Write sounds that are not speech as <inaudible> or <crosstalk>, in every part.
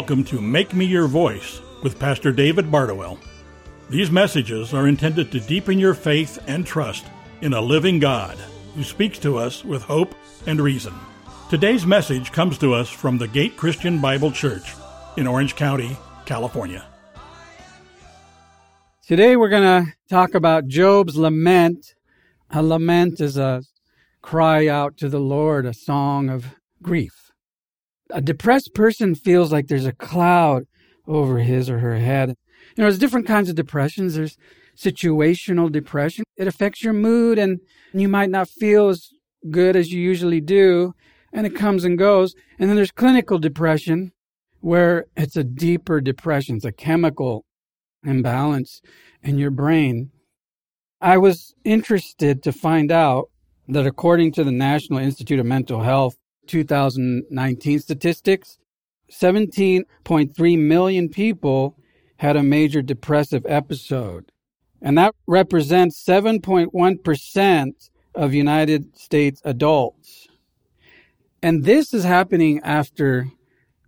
Welcome to Make Me Your Voice with Pastor David Bardowell. These messages are intended to deepen your faith and trust in a living God who speaks to us with hope and reason. Today's message comes to us from the Gate Christian Bible Church in Orange County, California. Today we're going to talk about Job's lament. A lament is a cry out to the Lord, a song of grief. A depressed person feels like there's a cloud over his or her head. You know, there's different kinds of depressions. There's situational depression. It affects your mood and you might not feel as good as you usually do and it comes and goes. And then there's clinical depression where it's a deeper depression. It's a chemical imbalance in your brain. I was interested to find out that according to the National Institute of Mental Health 2019 statistics, 17.3 million people had a major depressive episode. And that represents 7.1% of United States adults. And this is happening after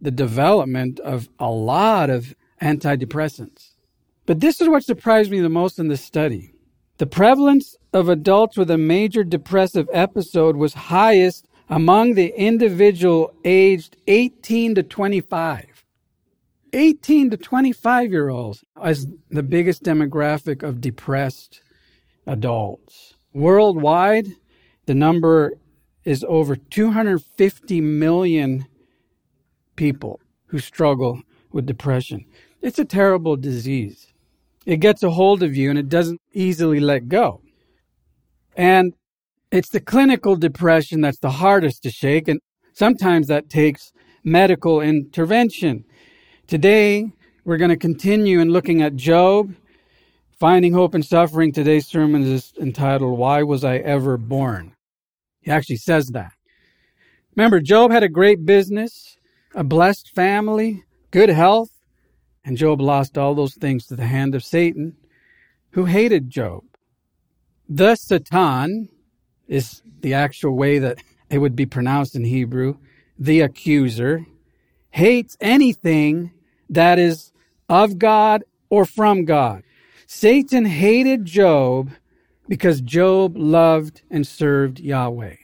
the development of a lot of antidepressants. But this is what surprised me the most in this study. The prevalence of adults with a major depressive episode was highest among the individual aged 18 to 25. 18 to 25 year olds as the biggest demographic of depressed adults. Worldwide, the number is over 250 million people who struggle with depression. It's a terrible disease. It gets a hold of you and it doesn't easily let go. And it's the clinical depression that's the hardest to shake. And sometimes that takes medical intervention. Today, we're going to continue in looking at Job, finding hope in suffering. Today's sermon is entitled, Why Was I Ever Born? He actually says that. Remember, Job had a great business, a blessed family, good health, and Job lost all those things to the hand of Satan, who hated Job. The Satan is the actual way that it would be pronounced in Hebrew. The accuser hates anything that is of God or from God. Satan hated Job because Job loved and served Yahweh.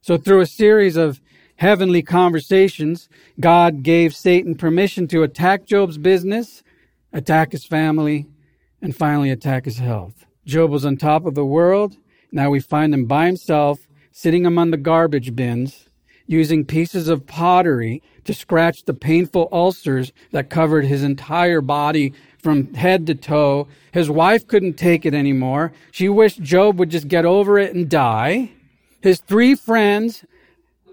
So through a series of heavenly conversations, God gave Satan permission to attack Job's business, attack his family, and finally attack his health. Job was on top of the world. Now we find him by himself, sitting among the garbage bins, using pieces of pottery to scratch the painful ulcers that covered his entire body from head to toe. His wife couldn't take it anymore. She wished Job would just get over it and die. His three friends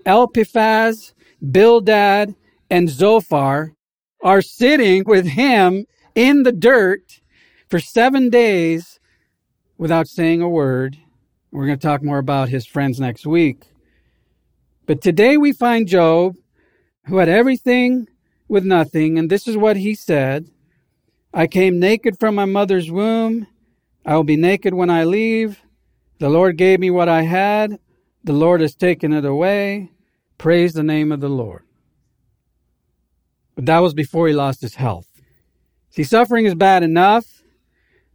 Eliphaz, Bildad, and Zophar are sitting with him in the dirt for seven days without saying a word. We're going to talk more about his friends next week. But today we find Job, who had everything with nothing, and this is what he said I came naked from my mother's womb. I will be naked when I leave. The Lord gave me what I had. The Lord has taken it away. Praise the name of the Lord. But that was before he lost his health. See, suffering is bad enough,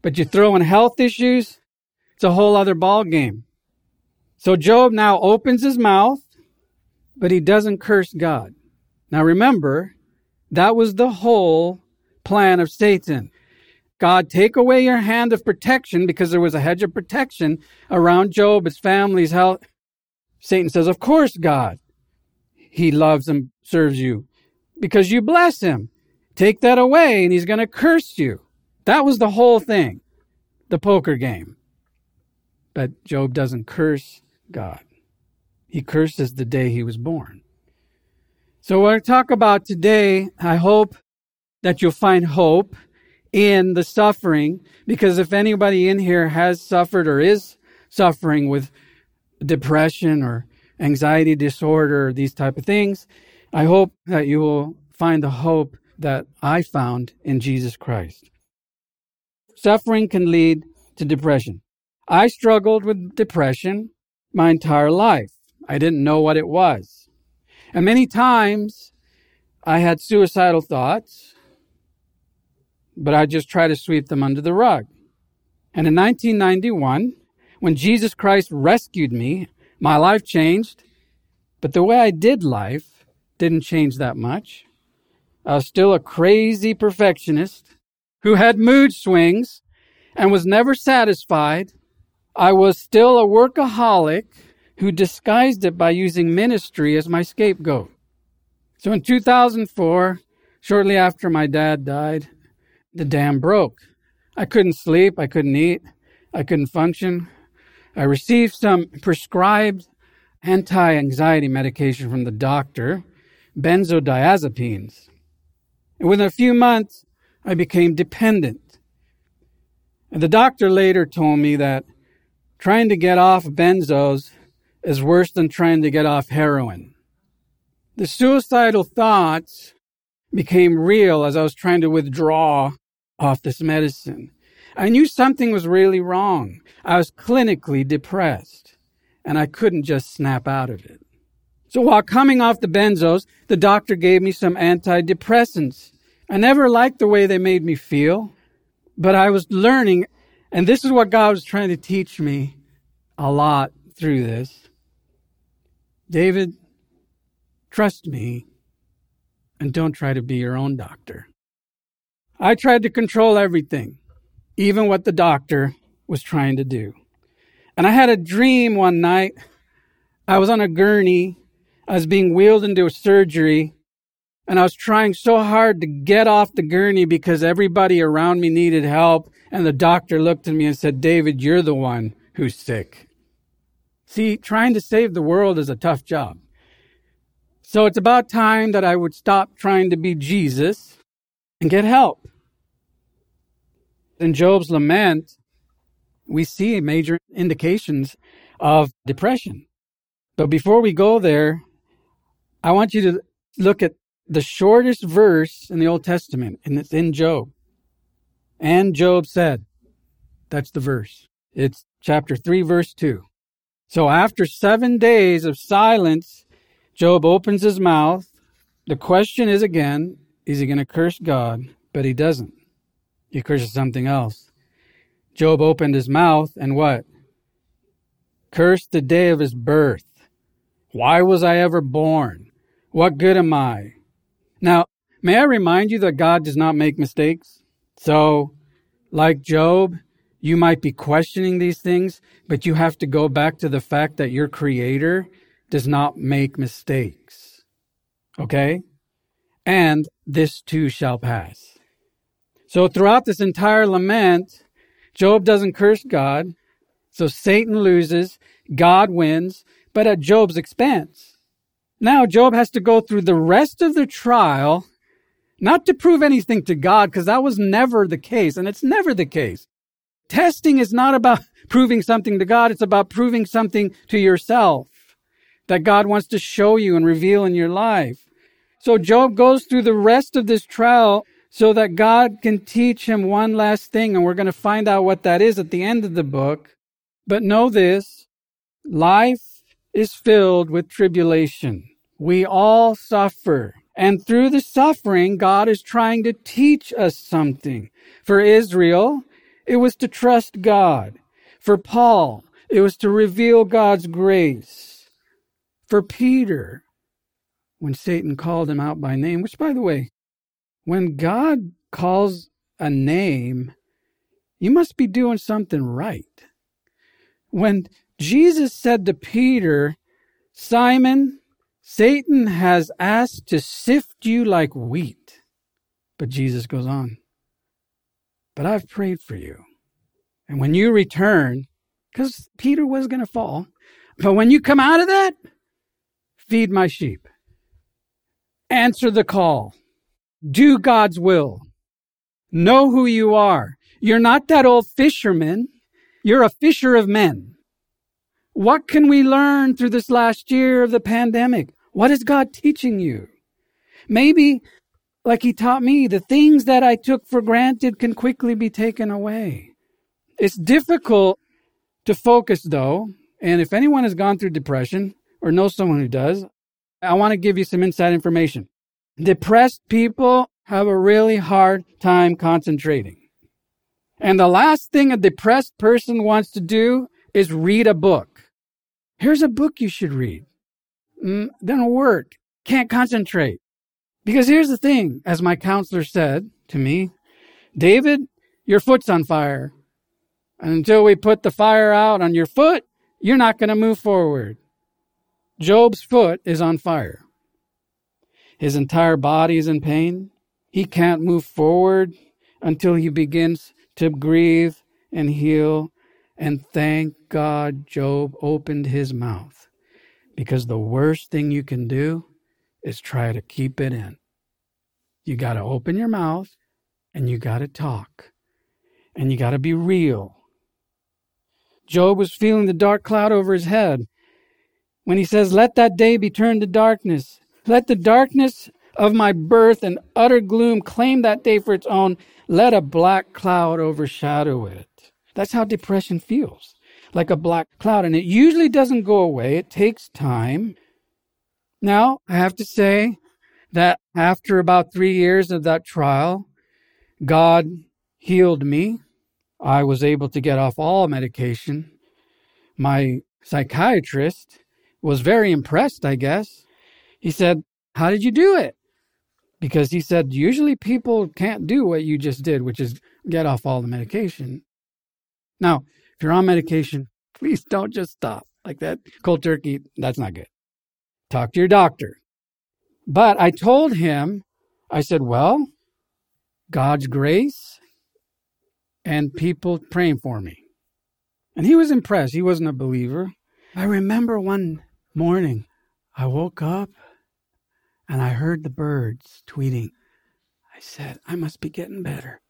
but you throw in health issues, it's a whole other ball game. So Job now opens his mouth, but he doesn't curse God. Now remember, that was the whole plan of Satan. God, take away your hand of protection because there was a hedge of protection around Job, his family's health. Satan says, Of course, God. He loves and serves you because you bless him. Take that away and he's going to curse you. That was the whole thing, the poker game. But Job doesn't curse God. He curses the day he was born. So, what I talk about today, I hope that you'll find hope in the suffering, because if anybody in here has suffered or is suffering with depression or anxiety disorder, these type of things, I hope that you will find the hope that I found in Jesus Christ. Suffering can lead to depression. I struggled with depression my entire life. I didn't know what it was. And many times I had suicidal thoughts, but I just tried to sweep them under the rug. And in 1991, when Jesus Christ rescued me, my life changed, but the way I did life didn't change that much. I was still a crazy perfectionist who had mood swings and was never satisfied. I was still a workaholic who disguised it by using ministry as my scapegoat. So in 2004, shortly after my dad died, the dam broke. I couldn't sleep, I couldn't eat, I couldn't function. I received some prescribed anti anxiety medication from the doctor, benzodiazepines. And within a few months, I became dependent. And the doctor later told me that trying to get off benzos is worse than trying to get off heroin. The suicidal thoughts became real as I was trying to withdraw off this medicine. I knew something was really wrong. I was clinically depressed and I couldn't just snap out of it. So while coming off the benzos, the doctor gave me some antidepressants. I never liked the way they made me feel, but I was learning, and this is what God was trying to teach me a lot through this. David, Trust me and don't try to be your own doctor. I tried to control everything, even what the doctor was trying to do. And I had a dream one night. I was on a gurney. I was being wheeled into a surgery and I was trying so hard to get off the gurney because everybody around me needed help. And the doctor looked at me and said, David, you're the one who's sick. See, trying to save the world is a tough job. So it's about time that I would stop trying to be Jesus and get help. In Job's lament, we see major indications of depression. But before we go there, I want you to look at the shortest verse in the Old Testament, and it's in Job. And Job said, that's the verse. It's chapter 3, verse 2. So after seven days of silence, Job opens his mouth. The question is again, is he going to curse God? But he doesn't. He curses something else. Job opened his mouth and what? Cursed the day of his birth. Why was I ever born? What good am I? Now, may I remind you that God does not make mistakes? So, like Job, you might be questioning these things, but you have to go back to the fact that your creator does not make mistakes. Okay? And this too shall pass. So throughout this entire lament, Job doesn't curse God. So Satan loses, God wins, but at Job's expense. Now Job has to go through the rest of the trial, not to prove anything to God, because that was never the case, and it's never the case. Testing is not about <laughs> proving something to God, it's about proving something to yourself that God wants to show you and reveal in your life. So Job goes through the rest of this trial so that God can teach him one last thing. And we're going to find out what that is at the end of the book. But know this life is filled with tribulation. We all suffer. And through the suffering, God is trying to teach us something. For Israel, it was to trust God. For Paul, it was to reveal God's grace for Peter when Satan called him out by name, which, by the way, when God calls a name, you must be doing something right. When Jesus said to Peter, Simon, Satan has asked to sift you like wheat. But Jesus goes on, But I've prayed for you. And when you return, because Peter was going to fall, but when you come out of that, Feed my sheep. Answer the call. Do God's will. Know who you are. You're not that old fisherman. You're a fisher of men. What can we learn through this last year of the pandemic? What is God teaching you? Maybe, like He taught me, the things that I took for granted can quickly be taken away. It's difficult to focus, though. And if anyone has gone through depression, or know someone who does, I want to give you some inside information. Depressed people have a really hard time concentrating. And the last thing a depressed person wants to do is read a book. Here's a book you should read. Mm, don't work. Can't concentrate. Because here's the thing, as my counselor said to me, David, your foot's on fire. And until we put the fire out on your foot, you're not going to move forward. Job's foot is on fire. His entire body is in pain. He can't move forward until he begins to grieve and heal. And thank God Job opened his mouth. Because the worst thing you can do is try to keep it in. You got to open your mouth and you got to talk and you got to be real. Job was feeling the dark cloud over his head when he says, Let that day be turned to darkness. Let the darkness of my birth and utter gloom claim that day for its own. Let a black cloud overshadow it. That's how depression feels like a black cloud. And it usually doesn't go away, it takes time. Now, I have to say that after about three years of that trial, God healed me. I was able to get off all medication. My psychiatrist was very impressed, I guess. He said, How did you do it? Because he said, Usually people can't do what you just did, which is get off all the medication. Now, if you're on medication, please don't just stop like that. Cold turkey, that's not good. Talk to your doctor. But I told him, I said, Well, God's grace and people praying for me. And he was impressed. He wasn't a believer. I remember one morning, I woke up and I heard the birds tweeting. I said, I must be getting better.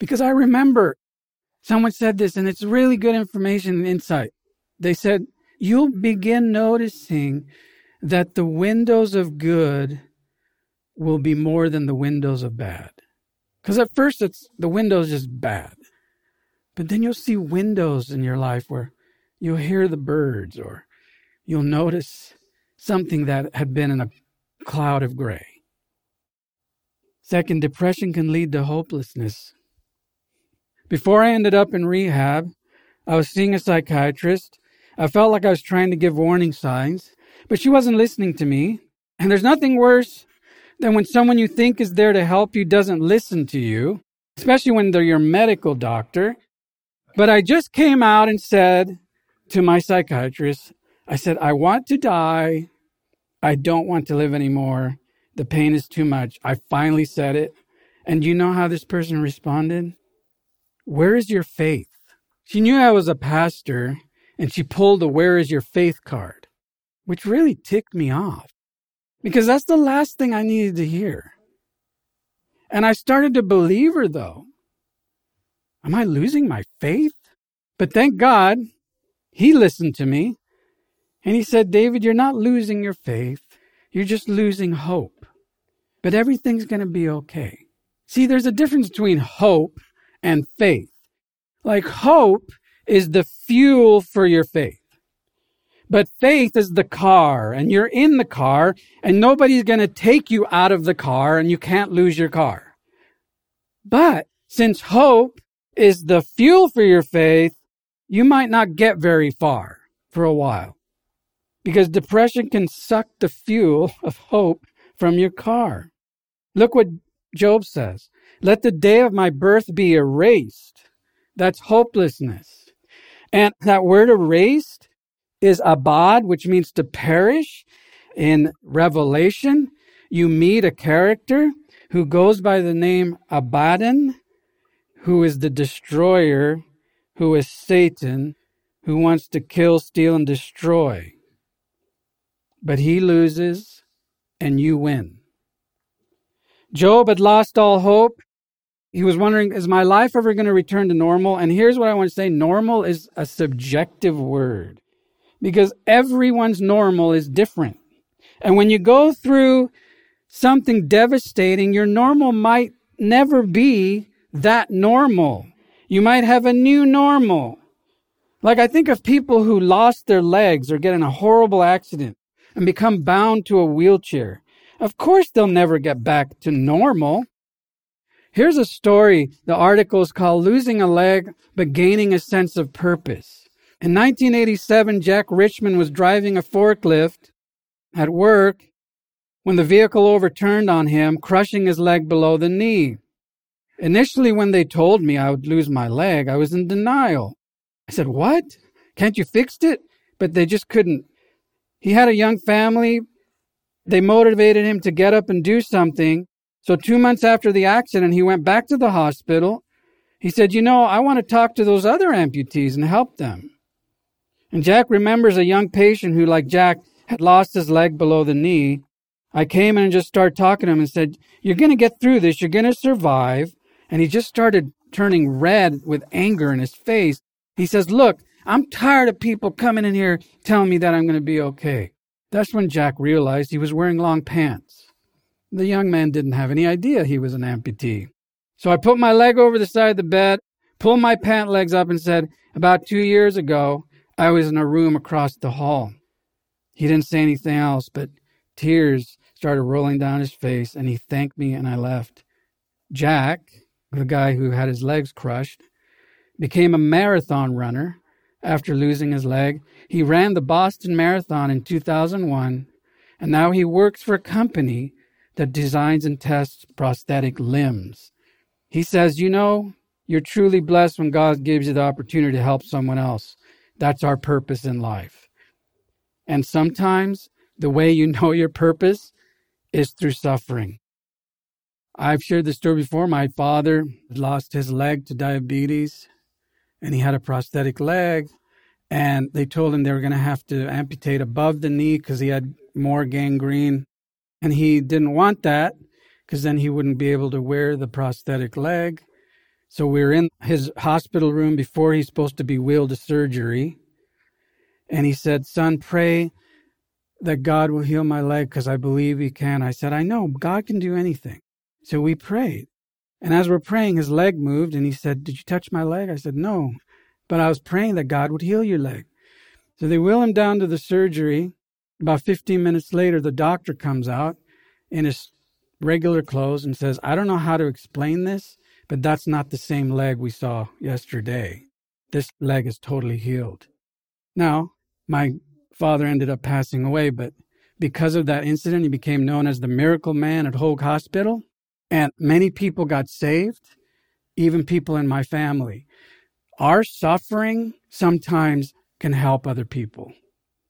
Because I remember someone said this, and it's really good information and insight. They said, You'll begin noticing that the windows of good will be more than the windows of bad. Because at first, it's the windows just bad. But then you'll see windows in your life where you'll hear the birds or you'll notice something that had been in a cloud of gray. Second, depression can lead to hopelessness. Before I ended up in rehab, I was seeing a psychiatrist. I felt like I was trying to give warning signs, but she wasn't listening to me. And there's nothing worse than when someone you think is there to help you doesn't listen to you, especially when they're your medical doctor. But I just came out and said to my psychiatrist, I said, I want to die. I don't want to live anymore. The pain is too much. I finally said it. And you know how this person responded? Where is your faith? She knew I was a pastor and she pulled a Where is your faith card, which really ticked me off because that's the last thing I needed to hear. And I started to believe her though. Am I losing my faith? But thank God he listened to me and he said, David, you're not losing your faith. You're just losing hope. But everything's going to be okay. See, there's a difference between hope and faith. Like hope is the fuel for your faith. But faith is the car and you're in the car and nobody's going to take you out of the car and you can't lose your car. But since hope is the fuel for your faith, you might not get very far for a while because depression can suck the fuel <laughs> of hope from your car. Look what Job says. Let the day of my birth be erased. That's hopelessness. And that word erased is abad, which means to perish. In Revelation, you meet a character who goes by the name Abaddon, who is the destroyer, who is Satan, who wants to kill, steal, and destroy. But he loses and you win. Job had lost all hope. He was wondering, is my life ever going to return to normal? And here's what I want to say normal is a subjective word because everyone's normal is different. And when you go through something devastating, your normal might never be that normal. You might have a new normal. Like I think of people who lost their legs or get in a horrible accident and become bound to a wheelchair. Of course they'll never get back to normal. Here's a story. The article is called Losing a Leg but Gaining a Sense of Purpose. In 1987, Jack Richmond was driving a forklift at work when the vehicle overturned on him, crushing his leg below the knee. Initially, when they told me I would lose my leg, I was in denial. I said, What? Can't you fix it? But they just couldn't. He had a young family. They motivated him to get up and do something. So, two months after the accident, he went back to the hospital. He said, You know, I want to talk to those other amputees and help them. And Jack remembers a young patient who, like Jack, had lost his leg below the knee. I came in and just started talking to him and said, You're going to get through this. You're going to survive. And he just started turning red with anger in his face. He says, Look, I'm tired of people coming in here telling me that I'm going to be okay. That's when Jack realized he was wearing long pants. The young man didn't have any idea he was an amputee. So I put my leg over the side of the bed, pulled my pant legs up, and said, About two years ago, I was in a room across the hall. He didn't say anything else, but tears started rolling down his face, and he thanked me, and I left. Jack, the guy who had his legs crushed, became a marathon runner after losing his leg. He ran the Boston Marathon in 2001, and now he works for a company that designs and tests prosthetic limbs. He says, You know, you're truly blessed when God gives you the opportunity to help someone else. That's our purpose in life. And sometimes the way you <laughs> know your purpose is through suffering. I've shared this story before. My father lost his leg to diabetes and he had a prosthetic leg. And they told him they were going to have to amputate above the knee because he had more gangrene. And he didn't want that because then he wouldn't be able to wear the prosthetic leg. So we were in his hospital room before he's supposed to be wheeled to surgery. And he said, Son, pray that God will heal my leg because I believe he can. I said, I know, God can do anything. So we prayed. And as we're praying, his leg moved and he said, Did you touch my leg? I said, No. But I was praying that God would heal your leg. So they wheel him down to the surgery. About 15 minutes later, the doctor comes out in his regular clothes and says, I don't know how to explain this, but that's not the same leg we saw yesterday. This leg is totally healed. Now, my father ended up passing away, but because of that incident, he became known as the miracle man at Hoag Hospital. And many people got saved, even people in my family. Our suffering sometimes can help other people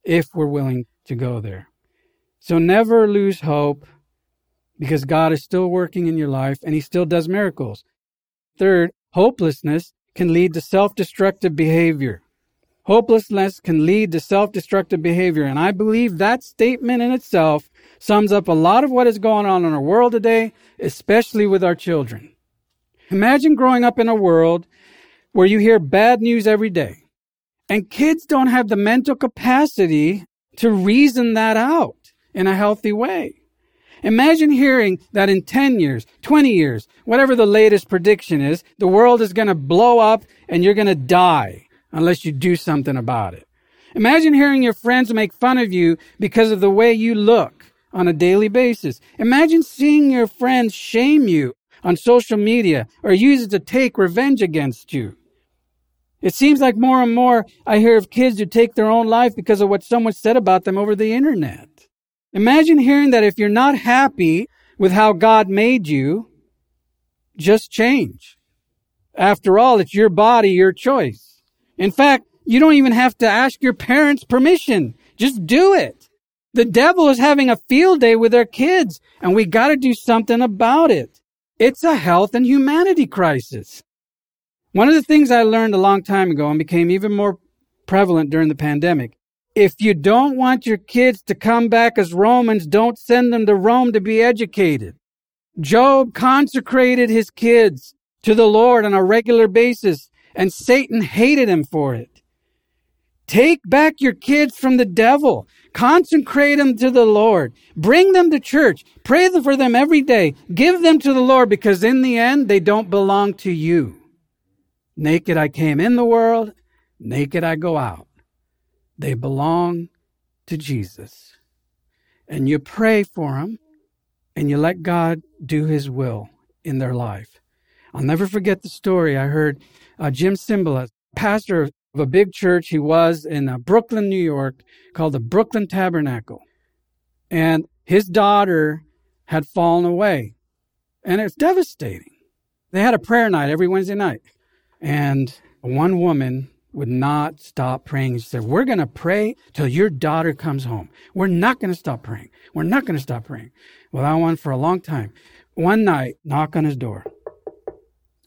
if we're willing to go there. So never lose hope because God is still working in your life and He still does miracles. Third, hopelessness can lead to self destructive behavior. Hopelessness can lead to self destructive behavior. And I believe that statement in itself sums up a lot of what is going on in our world today, especially with our children. Imagine growing up in a world where you hear bad news every day and kids don't have the mental capacity to reason that out in a healthy way. Imagine hearing that in 10 years, 20 years, whatever the latest prediction is, the world is going to blow up and you're going to die unless you do something about it. Imagine hearing your friends make fun of you because of the way you look on a daily basis. Imagine seeing your friends shame you on social media or use it to take revenge against you. It seems like more and more I hear of kids who take their own life because of what someone said about them over the internet. Imagine hearing that if you're not happy with how God made you, just change. After all, it's your body, your choice. In fact, you don't even have to ask your parents' permission. Just do it. The devil is having a field day with their kids, and we got to do something about it. It's a health and humanity crisis. One of the things I learned a long time ago and became even more prevalent during the pandemic if you don't want your kids to come back as Romans, don't send them to Rome to be educated. Job consecrated his kids to the Lord on a regular basis and Satan hated him for it. Take back your kids from the devil. Consecrate them to the Lord. Bring them to church. Pray for them every day. Give them to the Lord because in the end, they don't belong to you. Naked I came in the world. Naked I go out. They belong to Jesus. And you pray for them and you let God do his will in their life. I'll never forget the story I heard uh, Jim Cymbala, pastor of a big church he was in uh, Brooklyn, New York, called the Brooklyn Tabernacle. And his daughter had fallen away. And it's devastating. They had a prayer night every Wednesday night. And one woman would not stop praying. She said, We're going to pray till your daughter comes home. We're not going to stop praying. We're not going to stop praying. Well, that went for a long time. One night, knock on his door.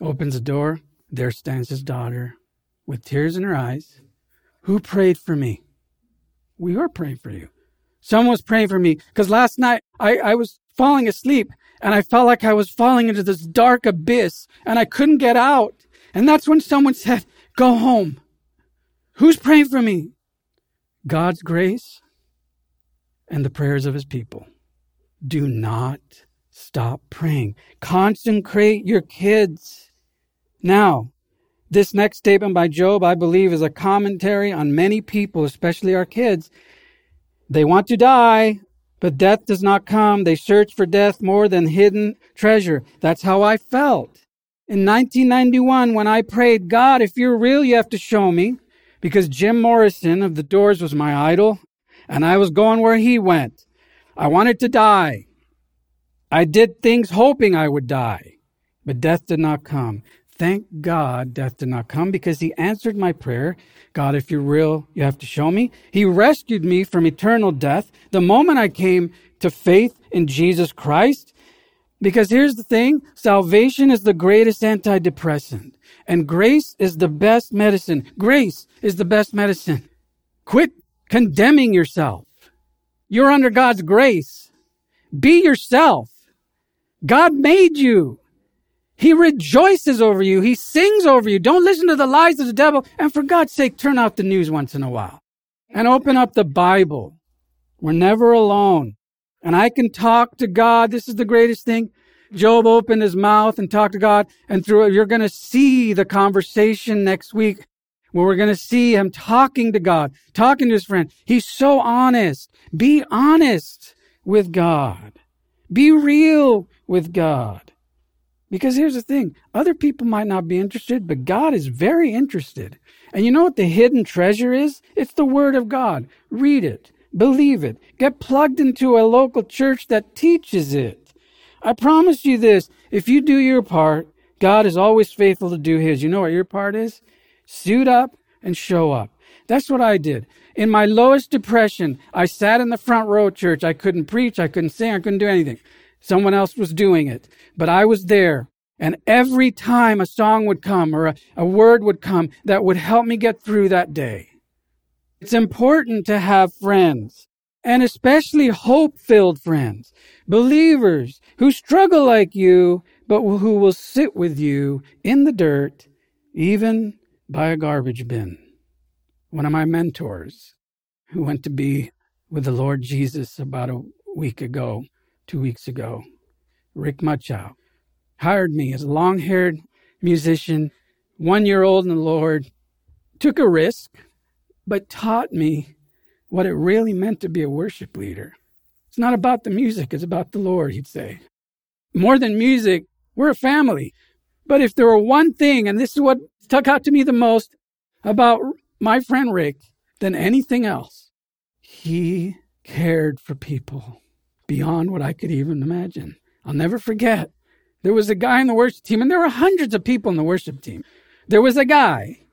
Opens the door. There stands his daughter with tears in her eyes. Who prayed for me? We were praying for you. Someone was praying for me because last night I, I was falling asleep and I felt like I was falling into this dark abyss and I couldn't get out. And that's when someone said, Go home. Who's praying for me? God's grace and the prayers of his people. Do not stop praying. Consecrate your kids. Now, this next statement by Job, I believe, is a commentary on many people, especially our kids. They want to die, but death does not come. They search for death more than hidden treasure. That's how I felt. In 1991, when I prayed, God, if you're real, you have to show me. Because Jim Morrison of the Doors was my idol, and I was going where he went. I wanted to die. I did things hoping I would die, but death did not come. Thank God death did not come because he answered my prayer. God, if you're real, you have to show me. He rescued me from eternal death the moment I came to faith in Jesus Christ. Because here's the thing salvation is the greatest antidepressant, and grace is the best medicine. Grace is the best medicine. Quit condemning yourself. You're under God's grace. Be yourself. God made you. He rejoices over you. He sings over you. Don't listen to the lies of the devil. And for God's sake, turn off the news once in a while and open up the Bible. We're never alone. And I can talk to God. This is the greatest thing. Job opened his mouth and talked to God and through it, you're going to see the conversation next week where we're going to see him talking to God, talking to his friend. He's so honest. Be honest with God. Be real with God. Because here's the thing other people might not be interested, but God is very interested. And you know what the hidden treasure is? It's the Word of God. Read it, believe it, get plugged into a local church that teaches it. I promise you this if you do your part, God is always faithful to do His. You know what your part is? Suit up and show up. That's what I did. In my lowest depression, I sat in the front row church. I couldn't preach, I couldn't sing, I couldn't do anything. Someone else was doing it, but I was there. And every time a song would come or a, a word would come that would help me get through that day. It's important to have friends and especially hope filled friends, believers who struggle like you, but who will sit with you in the dirt, even by a garbage bin. One of my mentors who went to be with the Lord Jesus about a week ago two weeks ago. Rick Muchow hired me as a long haired musician, one year old in the Lord, took a risk, but taught me what it really meant to be a worship leader. It's not about the music, it's about the Lord, he'd say. More than music, we're a family. But if there were one thing, and this is what stuck out to me the most about my friend Rick than anything else, he cared for people beyond what I could even imagine. I'll never forget. There was a guy in the worship team, and there were hundreds of people in the worship team. There was a guy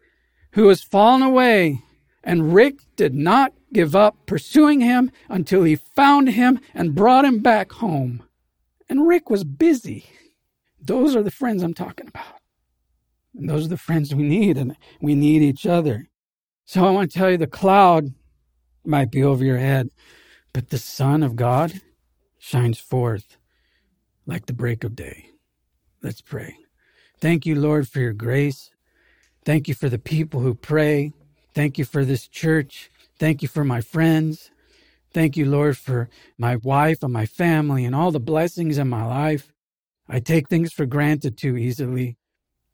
who was fallen away, and Rick did not give up pursuing him until he found him and brought him back home. And Rick was busy. Those are the friends I'm talking about. And those are the friends we need, and we need each other. So I want to tell you the cloud might be over your head, but the Son of God shines forth like the break of day. Let's pray. Thank you, Lord, for your grace. Thank you for the people who pray. Thank you for this church. Thank you for my friends. Thank you, Lord, for my wife and my family and all the blessings in my life. I take things for granted too easily.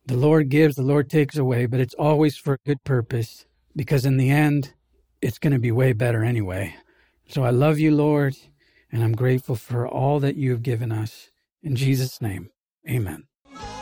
The Lord gives, the Lord takes away, but it's always for a good purpose because in the end, it's going to be way better anyway. So I love you, Lord. And I'm grateful for all that you have given us. In Jesus' name, amen.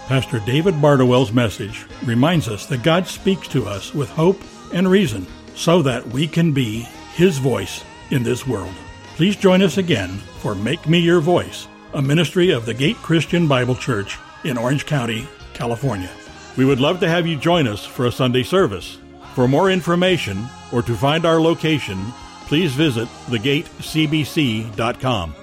Pastor David Bardowell's message reminds us that God speaks to us with hope and reason so that we can be His voice in this world. Please join us again for Make Me Your Voice, a ministry of the Gate Christian Bible Church in Orange County, California. We would love to have you join us for a Sunday service. For more information or to find our location, please visit thegatecbc.com.